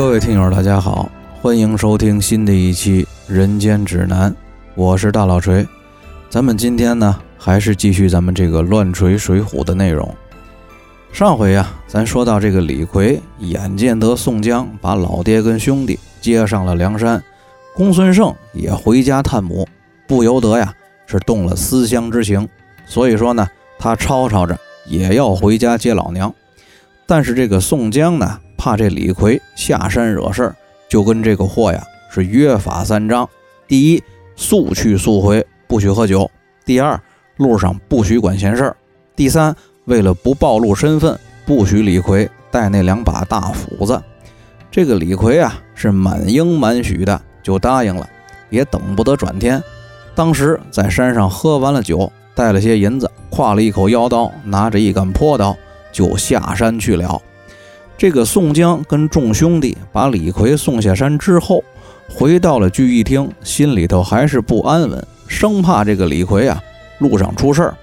各位听友，大家好，欢迎收听新的一期《人间指南》，我是大老锤。咱们今天呢，还是继续咱们这个乱锤水浒的内容。上回呀，咱说到这个李逵眼见得宋江把老爹跟兄弟接上了梁山，公孙胜也回家探母，不由得呀是动了思乡之情，所以说呢，他吵吵着也要回家接老娘。但是这个宋江呢，怕这李逵下山惹事儿，就跟这个货呀是约法三章：第一，速去速回，不许喝酒；第二，路上不许管闲事儿；第三。为了不暴露身份，不许李逵带那两把大斧子。这个李逵啊，是满应满许的就答应了，也等不得转天。当时在山上喝完了酒，带了些银子，挎了一口腰刀，拿着一杆坡刀，就下山去了。这个宋江跟众兄弟把李逵送下山之后，回到了聚义厅，心里头还是不安稳，生怕这个李逵啊路上出事儿，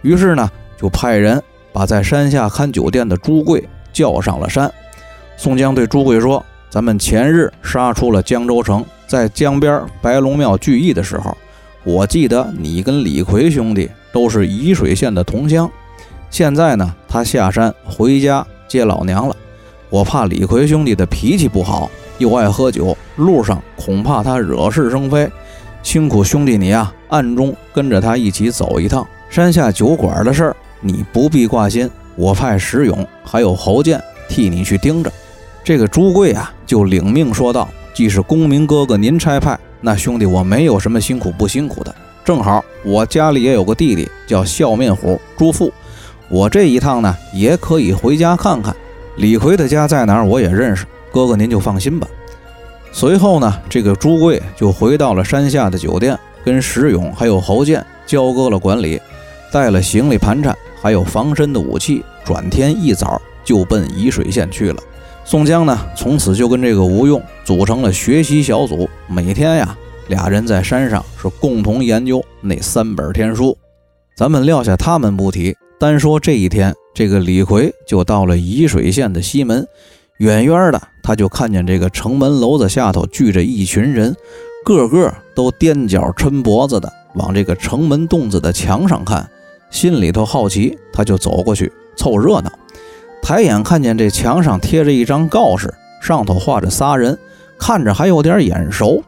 于是呢，就派人。把在山下看酒店的朱贵叫上了山。宋江对朱贵说：“咱们前日杀出了江州城，在江边白龙庙聚义的时候，我记得你跟李逵兄弟都是沂水县的同乡。现在呢，他下山回家接老娘了。我怕李逵兄弟的脾气不好，又爱喝酒，路上恐怕他惹是生非。辛苦兄弟你啊，暗中跟着他一起走一趟山下酒馆的事儿。”你不必挂心，我派石勇还有侯健替你去盯着。这个朱贵啊，就领命说道：“既是公明哥哥您差派，那兄弟我没有什么辛苦不辛苦的。正好我家里也有个弟弟叫笑面虎朱富，我这一趟呢也可以回家看看。李逵的家在哪儿，我也认识。哥哥您就放心吧。”随后呢，这个朱贵就回到了山下的酒店，跟石勇还有侯健交割了管理，带了行李盘缠。还有防身的武器，转天一早就奔沂水县去了。宋江呢，从此就跟这个吴用组成了学习小组，每天呀，俩人在山上是共同研究那三本天书。咱们撂下他们不提，单说这一天，这个李逵就到了沂水县的西门，远远的他就看见这个城门楼子下头聚着一群人，个个都踮脚抻脖子的往这个城门洞子的墙上看。心里头好奇，他就走过去凑热闹。抬眼看见这墙上贴着一张告示，上头画着仨人，看着还有点眼熟。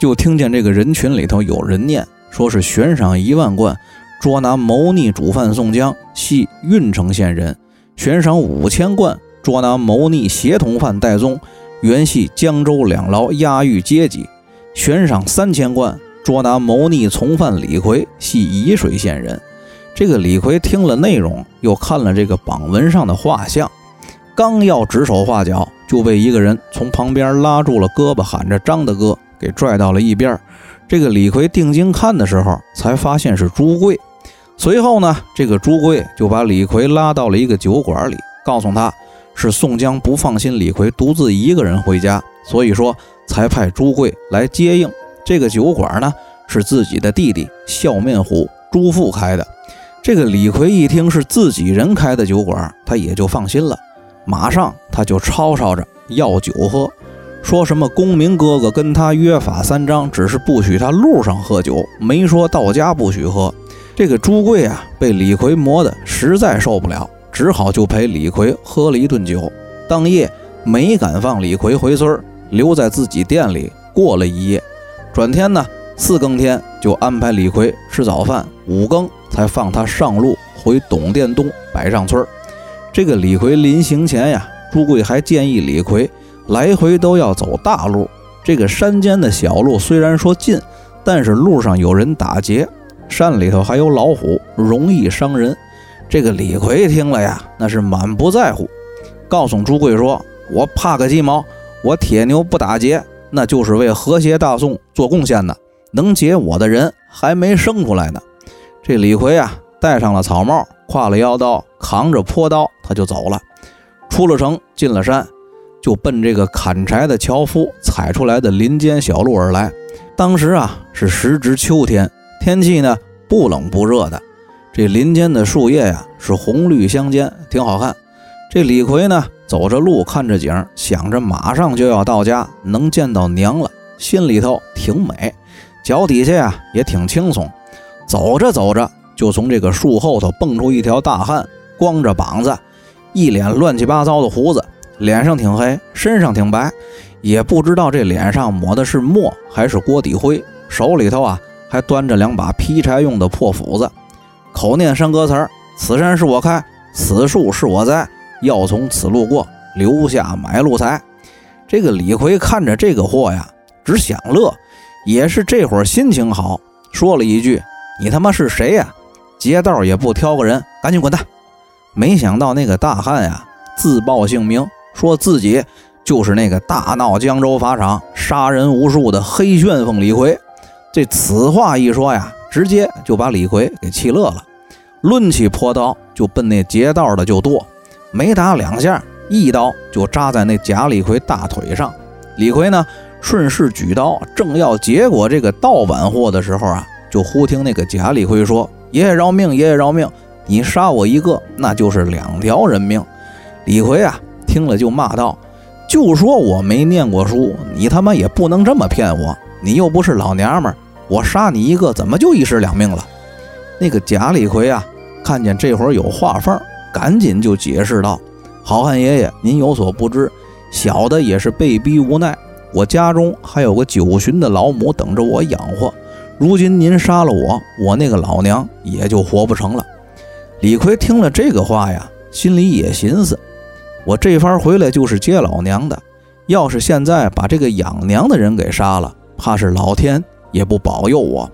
就听见这个人群里头有人念，说是悬赏一万贯捉拿谋逆主犯宋江，系郓城县人；悬赏五千贯捉拿谋逆协同犯戴宗，原系江州两牢押狱阶级；悬赏三千贯捉拿谋逆从犯李逵，系沂水县人。这个李逵听了内容，又看了这个榜文上的画像，刚要指手画脚，就被一个人从旁边拉住了胳膊，喊着“张大哥”，给拽到了一边。这个李逵定睛看的时候，才发现是朱贵。随后呢，这个朱贵就把李逵拉到了一个酒馆里，告诉他是宋江不放心李逵独自一个人回家，所以说才派朱贵来接应。这个酒馆呢，是自己的弟弟笑面虎朱富开的。这个李逵一听是自己人开的酒馆，他也就放心了。马上他就吵吵着要酒喝，说什么公明哥哥跟他约法三章，只是不许他路上喝酒，没说到家不许喝。这个朱贵啊，被李逵磨得实在受不了，只好就陪李逵喝了一顿酒。当夜没敢放李逵回村，留在自己店里过了一夜。转天呢，四更天就安排李逵吃早饭，五更。才放他上路回董店东百丈村这个李逵临行前呀，朱贵还建议李逵来回都要走大路。这个山间的小路虽然说近，但是路上有人打劫，山里头还有老虎，容易伤人。这个李逵听了呀，那是满不在乎，告诉朱贵说：“我怕个鸡毛！我铁牛不打劫，那就是为和谐大宋做贡献的。能劫我的人还没生出来呢。”这李逵啊，戴上了草帽，挎了腰刀，扛着坡刀，他就走了。出了城，进了山，就奔这个砍柴的樵夫踩出来的林间小路而来。当时啊，是时值秋天，天气呢不冷不热的。这林间的树叶呀，是红绿相间，挺好看。这李逵呢，走着路，看着景，想着马上就要到家，能见到娘了，心里头挺美，脚底下呀也挺轻松。走着走着，就从这个树后头蹦出一条大汉，光着膀子，一脸乱七八糟的胡子，脸上挺黑，身上挺白，也不知道这脸上抹的是墨还是锅底灰，手里头啊还端着两把劈柴用的破斧子，口念山歌词儿：“此山是我开，此树是我栽，要从此路过，留下买路财。”这个李逵看着这个货呀，只想乐，也是这会儿心情好，说了一句。你他妈是谁呀？劫道也不挑个人，赶紧滚蛋！没想到那个大汉呀，自报姓名，说自己就是那个大闹江州法场、杀人无数的黑旋风李逵。这此话一说呀，直接就把李逵给气乐了，抡起破刀就奔那劫道的就剁，没打两下，一刀就扎在那贾李逵大腿上。李逵呢，顺势举刀，正要结果这个盗版货的时候啊。就忽听那个贾李逵说：“爷爷饶命，爷爷饶命！你杀我一个，那就是两条人命。”李逵啊，听了就骂道：“就说我没念过书，你他妈也不能这么骗我！你又不是老娘们儿，我杀你一个，怎么就一尸两命了？”那个贾李逵啊，看见这会儿有话缝，赶紧就解释道：“好汉爷爷，您有所不知，小的也是被逼无奈，我家中还有个九旬的老母等着我养活。”如今您杀了我，我那个老娘也就活不成了。李逵听了这个话呀，心里也寻思：我这番回来就是接老娘的，要是现在把这个养娘的人给杀了，怕是老天也不保佑我。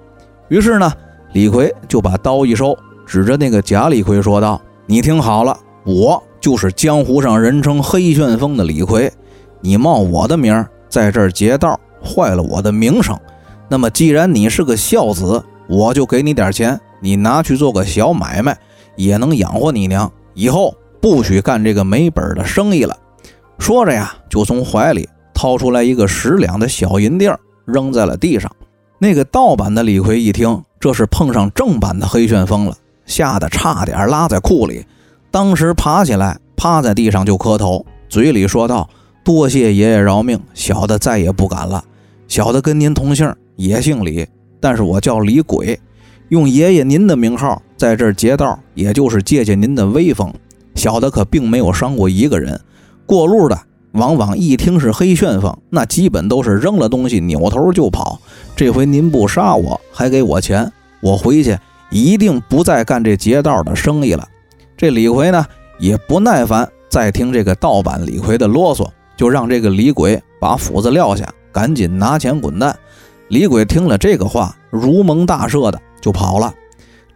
于是呢，李逵就把刀一收，指着那个假李逵说道：“你听好了，我就是江湖上人称黑旋风的李逵，你冒我的名在这儿劫道，坏了我的名声。”那么，既然你是个孝子，我就给你点钱，你拿去做个小买卖，也能养活你娘。以后不许干这个没本的生意了。说着呀，就从怀里掏出来一个十两的小银锭，扔在了地上。那个盗版的李逵一听，这是碰上正版的黑旋风了，吓得差点拉在裤里，当时爬起来，趴在地上就磕头，嘴里说道：“多谢爷爷饶命，小的再也不敢了。小的跟您同姓。”也姓李，但是我叫李鬼，用爷爷您的名号在这劫道，也就是借借您的威风。小的可并没有伤过一个人，过路的往往一听是黑旋风，那基本都是扔了东西扭头就跑。这回您不杀我，还给我钱，我回去一定不再干这劫道的生意了。这李逵呢也不耐烦再听这个盗版李逵的啰嗦，就让这个李鬼把斧子撂下，赶紧拿钱滚蛋。李鬼听了这个话，如蒙大赦的就跑了。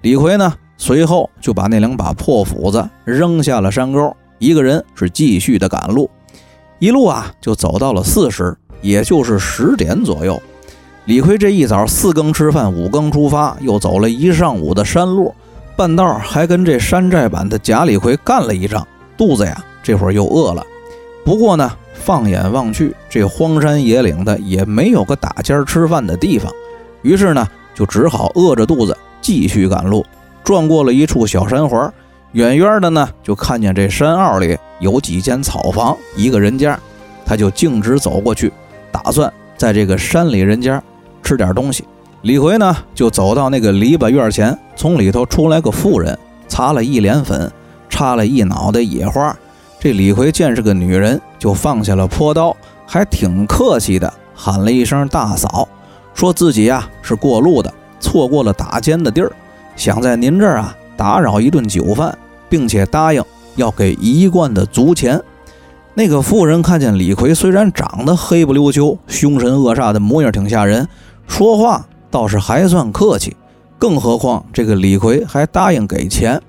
李逵呢，随后就把那两把破斧子扔下了山沟，一个人是继续的赶路。一路啊，就走到了巳时，也就是十点左右。李逵这一早四更吃饭，五更出发，又走了一上午的山路，半道还跟这山寨版的假李逵干了一仗，肚子呀这会儿又饿了。不过呢。放眼望去，这荒山野岭的也没有个打尖吃饭的地方，于是呢，就只好饿着肚子继续赶路。转过了一处小山环，远远的呢，就看见这山坳里有几间草房，一个人家，他就径直走过去，打算在这个山里人家吃点东西。李逵呢，就走到那个篱笆院前，从里头出来个妇人，擦了一脸粉，插了一脑袋野花。这李逵见是个女人，就放下了坡刀，还挺客气的，喊了一声“大嫂”，说自己呀是过路的，错过了打尖的地儿，想在您这儿啊打扰一顿酒饭，并且答应要给一贯的足钱。那个妇人看见李逵虽然长得黑不溜秋、凶神恶煞的模样挺吓人，说话倒是还算客气，更何况这个李逵还答应给钱，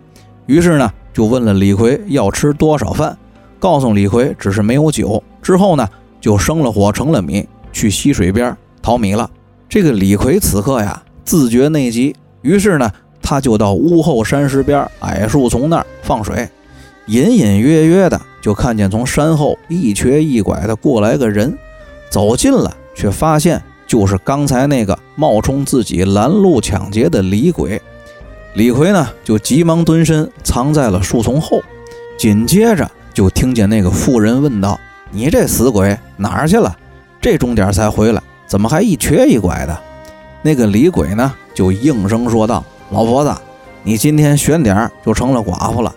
于是呢。就问了李逵要吃多少饭，告诉李逵只是没有酒。之后呢，就生了火，盛了米，去溪水边淘米了。这个李逵此刻呀，自觉内急，于是呢，他就到屋后山石边矮树丛那儿放水。隐隐约约的就看见从山后一瘸一拐的过来个人，走近了，却发现就是刚才那个冒充自己拦路抢劫的李鬼。李逵呢，就急忙蹲身藏在了树丛后，紧接着就听见那个妇人问道：“你这死鬼哪儿去了？这钟点才回来，怎么还一瘸一拐的？”那个李鬼呢，就应声说道：“老婆子，你今天选点就成了寡妇了。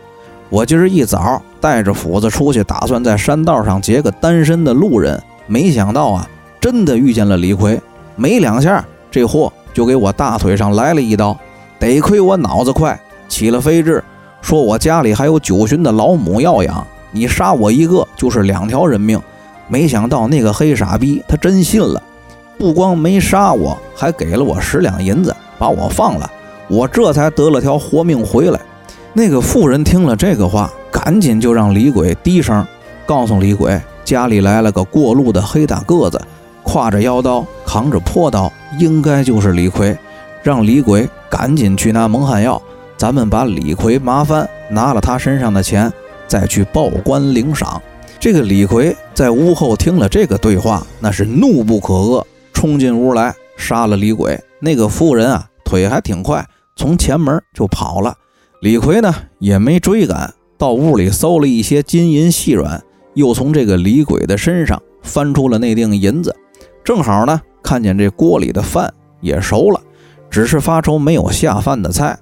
我今儿一早带着斧子出去，打算在山道上劫个单身的路人，没想到啊，真的遇见了李逵，没两下，这货就给我大腿上来了一刀。得亏我脑子快，起了飞智，说我家里还有九旬的老母要养。”你杀我一个就是两条人命，没想到那个黑傻逼他真信了，不光没杀我，还给了我十两银子，把我放了，我这才得了条活命回来。那个妇人听了这个话，赶紧就让李鬼低声告诉李鬼，家里来了个过路的黑大个子，挎着腰刀，扛着破刀，应该就是李逵，让李鬼赶紧去拿蒙汗药，咱们把李逵麻烦拿了他身上的钱。再去报官领赏。这个李逵在屋后听了这个对话，那是怒不可遏，冲进屋来杀了李鬼。那个妇人啊，腿还挺快，从前门就跑了。李逵呢也没追赶，到屋里搜了一些金银细软，又从这个李鬼的身上翻出了那锭银子。正好呢，看见这锅里的饭也熟了，只是发愁没有下饭的菜。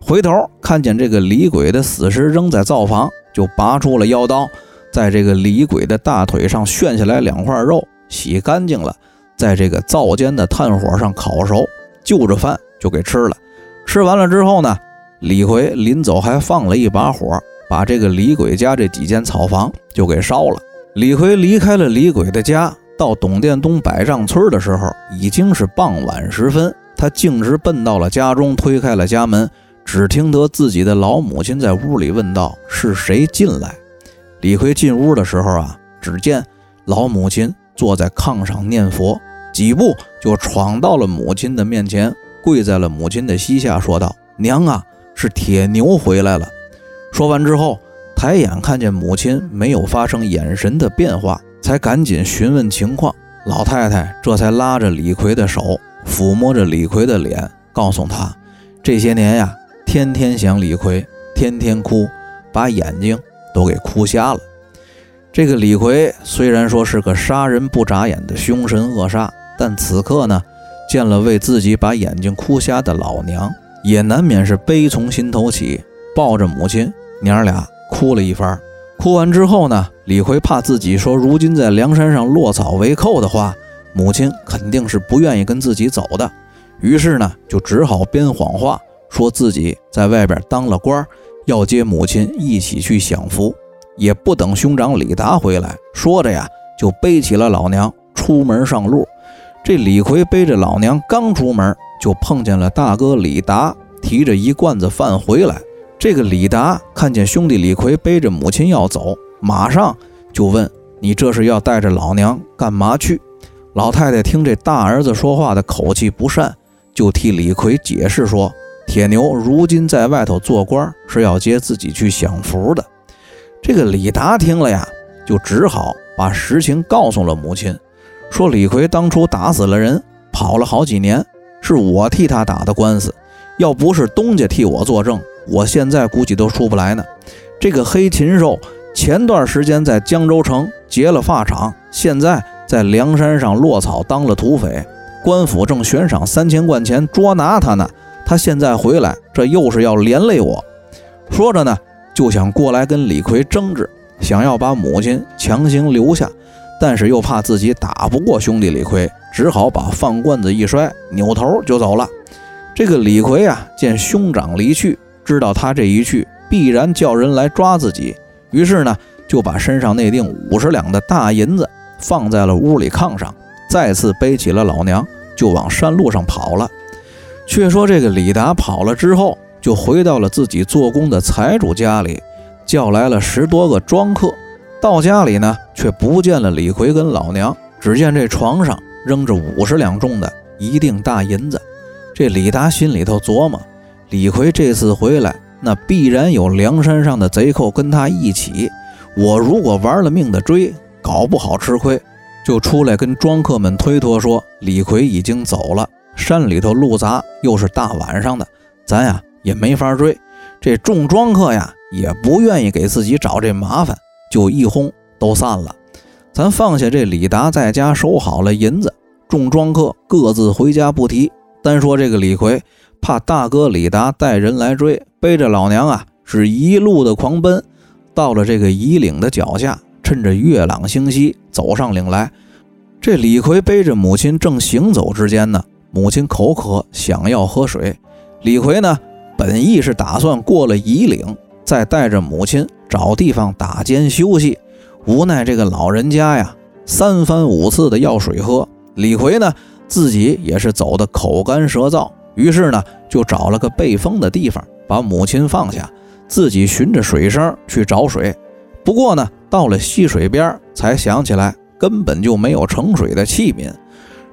回头看见这个李鬼的死尸扔在灶房。就拔出了腰刀，在这个李鬼的大腿上炫下来两块肉，洗干净了，在这个灶间的炭火上烤熟，就着饭就给吃了。吃完了之后呢，李逵临走还放了一把火，把这个李鬼家这几间草房就给烧了。李逵离开了李鬼的家，到董店东百丈村的时候，已经是傍晚时分，他径直奔到了家中，推开了家门。只听得自己的老母亲在屋里问道：“是谁进来？”李逵进屋的时候啊，只见老母亲坐在炕上念佛，几步就闯到了母亲的面前，跪在了母亲的膝下，说道：“娘啊，是铁牛回来了。”说完之后，抬眼看见母亲没有发生眼神的变化，才赶紧询问情况。老太太这才拉着李逵的手，抚摸着李逵的脸，告诉他：“这些年呀。”天天想李逵，天天哭，把眼睛都给哭瞎了。这个李逵虽然说是个杀人不眨眼的凶神恶煞，但此刻呢，见了为自己把眼睛哭瞎的老娘，也难免是悲从心头起，抱着母亲娘俩哭了一番。哭完之后呢，李逵怕自己说如今在梁山上落草为寇的话，母亲肯定是不愿意跟自己走的，于是呢，就只好编谎话。说自己在外边当了官，要接母亲一起去享福，也不等兄长李达回来。说着呀，就背起了老娘出门上路。这李逵背着老娘刚出门，就碰见了大哥李达提着一罐子饭回来。这个李达看见兄弟李逵背着母亲要走，马上就问：“你这是要带着老娘干嘛去？”老太太听这大儿子说话的口气不善，就替李逵解释说。铁牛如今在外头做官，是要接自己去享福的。这个李达听了呀，就只好把实情告诉了母亲，说李逵当初打死了人，跑了好几年，是我替他打的官司，要不是东家替我作证，我现在估计都出不来呢。这个黑禽兽前段时间在江州城劫了发场，现在在梁山上落草当了土匪，官府正悬赏三千贯钱捉拿他呢。他现在回来，这又是要连累我。说着呢，就想过来跟李逵争执，想要把母亲强行留下，但是又怕自己打不过兄弟李逵，只好把饭罐子一摔，扭头就走了。这个李逵啊，见兄长离去，知道他这一去必然叫人来抓自己，于是呢，就把身上那锭五十两的大银子放在了屋里炕上，再次背起了老娘，就往山路上跑了。却说这个李达跑了之后，就回到了自己做工的财主家里，叫来了十多个庄客。到家里呢，却不见了李逵跟老娘，只见这床上扔着五十两重的一锭大银子。这李达心里头琢磨：李逵这次回来，那必然有梁山上的贼寇跟他一起。我如果玩了命的追，搞不好吃亏，就出来跟庄客们推脱说李逵已经走了。山里头路杂，又是大晚上的，咱呀也没法追。这众庄客呀也不愿意给自己找这麻烦，就一哄都散了。咱放下这李达在家收好了银子，众庄客各自回家不提。单说这个李逵，怕大哥李达带人来追，背着老娘啊，是一路的狂奔，到了这个夷岭的脚下，趁着月朗星稀，走上岭来。这李逵背着母亲正行走之间呢，母亲口渴，想要喝水。李逵呢，本意是打算过了夷岭，再带着母亲找地方打尖休息。无奈这个老人家呀，三番五次的要水喝。李逵呢，自己也是走的口干舌燥，于是呢，就找了个背风的地方，把母亲放下，自己循着水声去找水。不过呢，到了溪水边，才想起来。根本就没有盛水的器皿，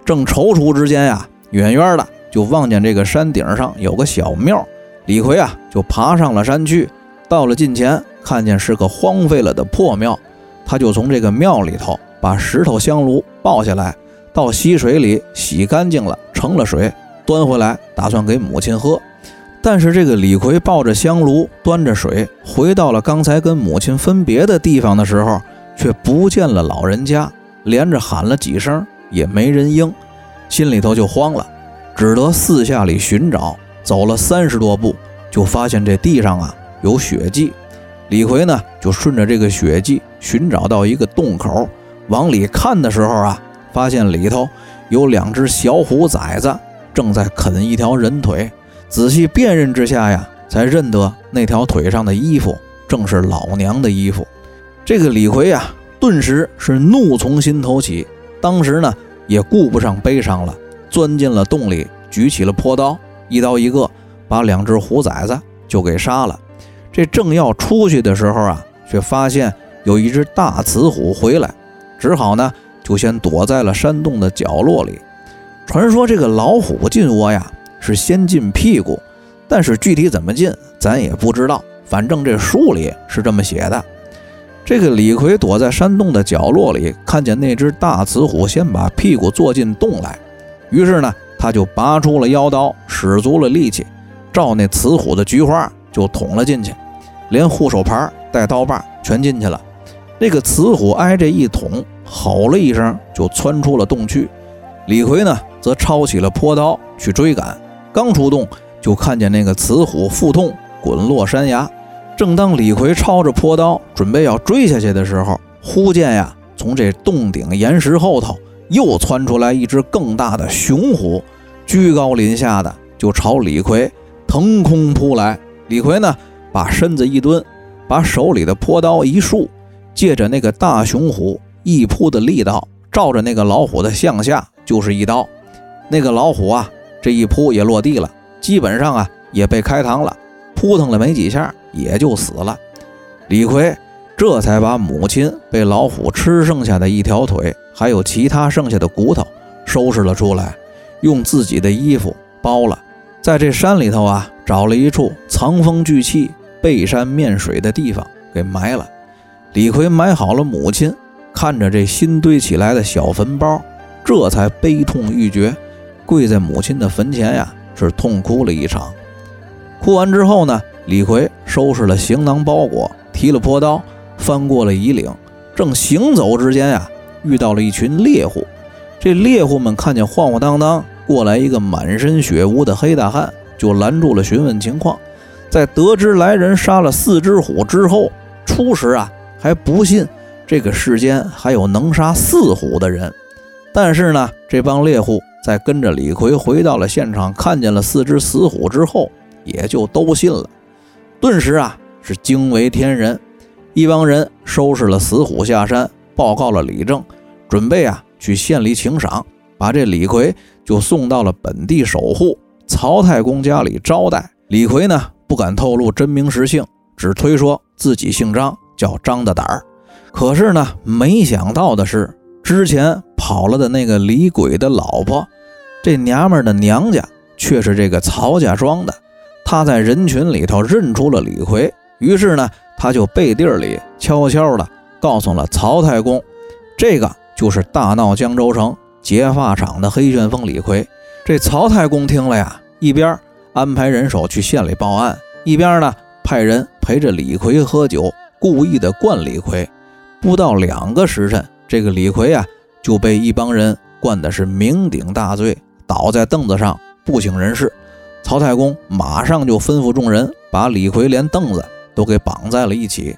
正踌躇之间呀，远远的就望见这个山顶上有个小庙。李逵啊，就爬上了山去。到了近前，看见是个荒废了的破庙，他就从这个庙里头把石头香炉抱下来，到溪水里洗干净了，盛了水，端回来，打算给母亲喝。但是这个李逵抱着香炉，端着水，回到了刚才跟母亲分别的地方的时候。却不见了老人家，连着喊了几声也没人应，心里头就慌了，只得四下里寻找。走了三十多步，就发现这地上啊有血迹。李逵呢就顺着这个血迹寻找到一个洞口，往里看的时候啊，发现里头有两只小虎崽子正在啃一条人腿。仔细辨认之下呀，才认得那条腿上的衣服正是老娘的衣服。这个李逵啊，顿时是怒从心头起，当时呢也顾不上悲伤了，钻进了洞里，举起了朴刀，一刀一个，把两只虎崽子就给杀了。这正要出去的时候啊，却发现有一只大雌虎回来，只好呢就先躲在了山洞的角落里。传说这个老虎进窝呀是先进屁股，但是具体怎么进咱也不知道，反正这书里是这么写的。这个李逵躲在山洞的角落里，看见那只大雌虎先把屁股坐进洞来，于是呢，他就拔出了腰刀，使足了力气，照那雌虎的菊花就捅了进去，连护手牌带刀把全进去了。那个雌虎挨这一捅，吼了一声，就窜出了洞去。李逵呢，则抄起了坡刀去追赶，刚出洞，就看见那个雌虎腹痛，滚落山崖。正当李逵抄着坡刀准备要追下去的时候，忽见呀，从这洞顶岩石后头又窜出来一只更大的雄虎，居高临下的就朝李逵腾空扑来。李逵呢，把身子一蹲，把手里的坡刀一竖，借着那个大雄虎一扑的力道，照着那个老虎的向下就是一刀。那个老虎啊，这一扑也落地了，基本上啊也被开膛了，扑腾了没几下。也就死了，李逵这才把母亲被老虎吃剩下的一条腿，还有其他剩下的骨头收拾了出来，用自己的衣服包了，在这山里头啊，找了一处藏风聚气、背山面水的地方给埋了。李逵埋好了母亲，看着这新堆起来的小坟包，这才悲痛欲绝，跪在母亲的坟前呀，是痛哭了一场。哭完之后呢？李逵收拾了行囊包裹，提了朴刀，翻过了夷岭。正行走之间呀，遇到了一群猎户。这猎户们看见晃晃荡荡过来一个满身血污的黑大汉，就拦住了询问情况。在得知来人杀了四只虎之后，初时啊还不信这个世间还有能杀四虎的人。但是呢，这帮猎户在跟着李逵回到了现场，看见了四只死虎之后，也就都信了。顿时啊，是惊为天人。一帮人收拾了死虎下山，报告了李正，准备啊去县里请赏，把这李逵就送到了本地守护曹太公家里招待。李逵呢不敢透露真名实姓，只推说自己姓张，叫张大胆儿。可是呢，没想到的是，之前跑了的那个李鬼的老婆，这娘们的娘家却是这个曹家庄的。他在人群里头认出了李逵，于是呢，他就背地里悄悄的告诉了曹太公，这个就是大闹江州城结发厂的黑旋风李逵。这曹太公听了呀，一边安排人手去县里报案，一边呢派人陪着李逵喝酒，故意的灌李逵。不到两个时辰，这个李逵啊就被一帮人灌的是酩酊大醉，倒在凳子上不省人事。曹太公马上就吩咐众人把李逵连凳子都给绑在了一起。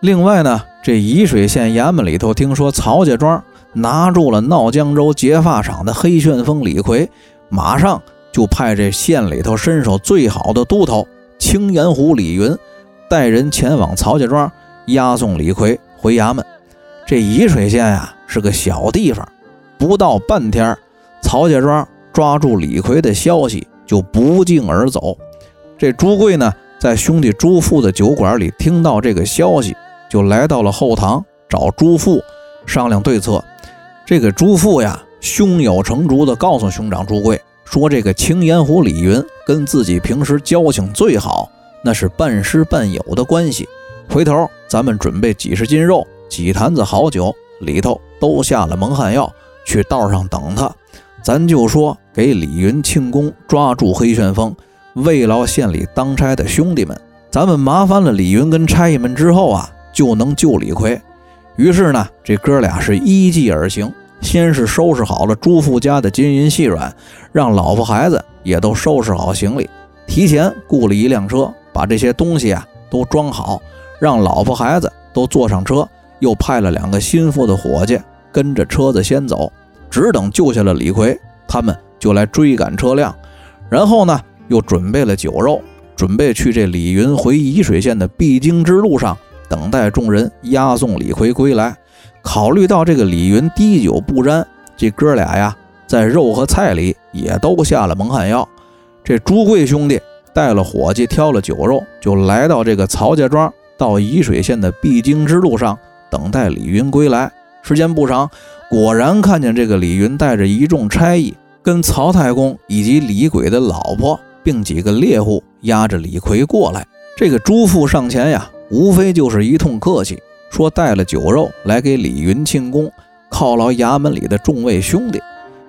另外呢，这沂水县衙门里头听说曹家庄拿住了闹江州结发厂的黑旋风李逵，马上就派这县里头身手最好的都头青岩虎李云带人前往曹家庄押送李逵回衙门。这沂水县呀是个小地方，不到半天，曹家庄抓住李逵的消息就不胫而走。这朱贵呢，在兄弟朱富的酒馆里听到这个消息，就来到了后堂找朱富商量对策。这个朱富呀，胸有成竹地告诉兄长朱贵说：“这个青岩湖李云跟自己平时交情最好，那是半师半友的关系。回头咱们准备几十斤肉。”几坛子好酒，里头都下了蒙汗药，去道上等他。咱就说给李云庆功，抓住黑旋风，慰劳县里当差的兄弟们。咱们麻烦了李云跟差役们之后啊，就能救李逵。于是呢，这哥俩是依计而行，先是收拾好了朱富家的金银细软，让老婆孩子也都收拾好行李，提前雇了一辆车，把这些东西啊都装好，让老婆孩子都坐上车。又派了两个心腹的伙计跟着车子先走，只等救下了李逵，他们就来追赶车辆。然后呢，又准备了酒肉，准备去这李云回沂水县的必经之路上等待众人押送李逵归来。考虑到这个李云滴酒不沾，这哥俩呀，在肉和菜里也都下了蒙汗药。这朱贵兄弟带了伙计，挑了酒肉，就来到这个曹家庄到沂水县的必经之路上。等待李云归来，时间不长，果然看见这个李云带着一众差役，跟曹太公以及李鬼的老婆，并几个猎户押着李逵过来。这个朱富上前呀，无非就是一通客气，说带了酒肉来给李云庆功，犒劳衙门里的众位兄弟。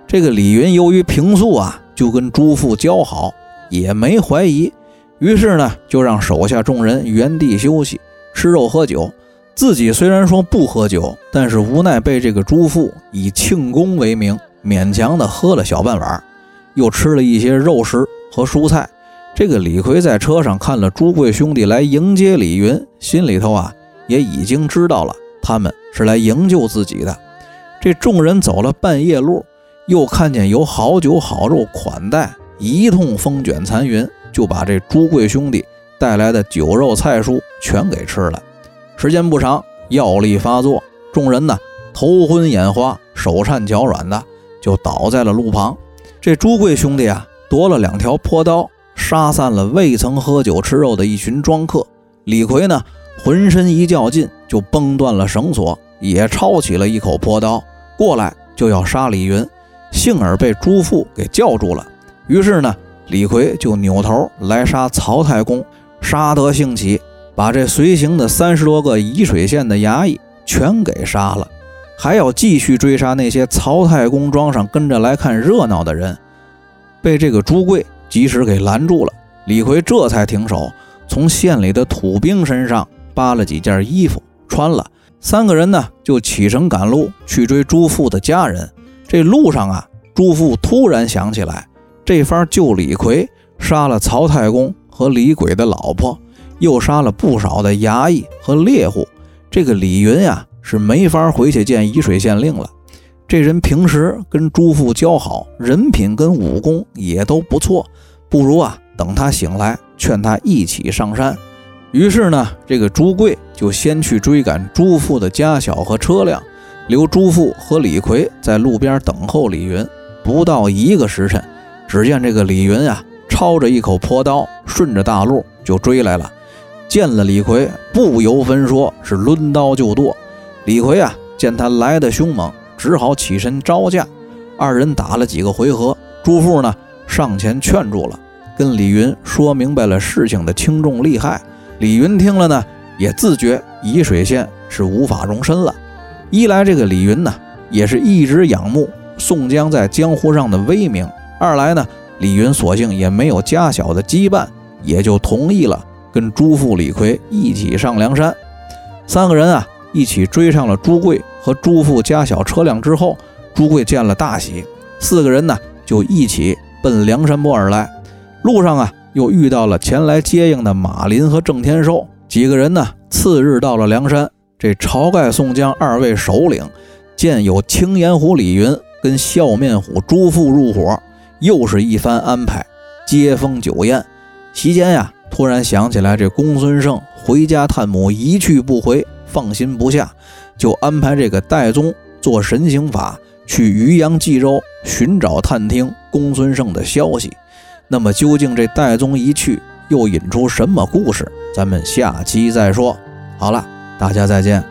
这个李云由于平素啊就跟朱富交好，也没怀疑，于是呢就让手下众人原地休息，吃肉喝酒。自己虽然说不喝酒，但是无奈被这个朱富以庆功为名，勉强的喝了小半碗，又吃了一些肉食和蔬菜。这个李逵在车上看了朱贵兄弟来迎接李云，心里头啊也已经知道了他们是来营救自己的。这众人走了半夜路，又看见有好酒好肉款待，一通风卷残云，就把这朱贵兄弟带来的酒肉菜蔬全给吃了。时间不长，药力发作，众人呢头昏眼花，手颤脚软的，就倒在了路旁。这朱贵兄弟啊，夺了两条破刀，杀散了未曾喝酒吃肉的一群庄客。李逵呢，浑身一较劲，就崩断了绳索，也抄起了一口破刀，过来就要杀李云，幸而被朱富给叫住了。于是呢，李逵就扭头来杀曹太公，杀得兴起。把这随行的三十多个沂水县的衙役全给杀了，还要继续追杀那些曹太公庄上跟着来看热闹的人，被这个朱贵及时给拦住了。李逵这才停手，从县里的土兵身上扒了几件衣服穿了。三个人呢就启程赶路去追朱富的家人。这路上啊，朱富突然想起来，这番救李逵，杀了曹太公和李鬼的老婆。又杀了不少的衙役和猎户，这个李云呀是没法回去见沂水县令了。这人平时跟朱富交好，人品跟武功也都不错，不如啊等他醒来，劝他一起上山。于是呢，这个朱贵就先去追赶朱富的家小和车辆，留朱富和李逵在路边等候李云。不到一个时辰，只见这个李云啊抄着一口破刀，顺着大路就追来了。见了李逵，不由分说，是抡刀就剁。李逵啊，见他来的凶猛，只好起身招架。二人打了几个回合，朱富呢上前劝住了，跟李云说明白了事情的轻重利害。李云听了呢，也自觉沂水县是无法容身了。一来这个李云呢，也是一直仰慕宋江在江湖上的威名；二来呢，李云索性也没有家小的羁绊，也就同意了。跟朱富、李逵一起上梁山，三个人啊一起追上了朱贵和朱父家小车辆之后，朱贵见了大喜，四个人呢就一起奔梁山泊而来。路上啊，又遇到了前来接应的马林和郑天寿几个人呢。次日到了梁山，这晁盖、宋江二位首领见有青岩虎李云跟笑面虎朱富入伙，又是一番安排，接风酒宴。席间呀，突然想起来这公孙胜回家探母一去不回，放心不下，就安排这个戴宗做神行法去渔阳冀州寻找探听公孙胜的消息。那么究竟这戴宗一去，又引出什么故事？咱们下期再说。好了，大家再见。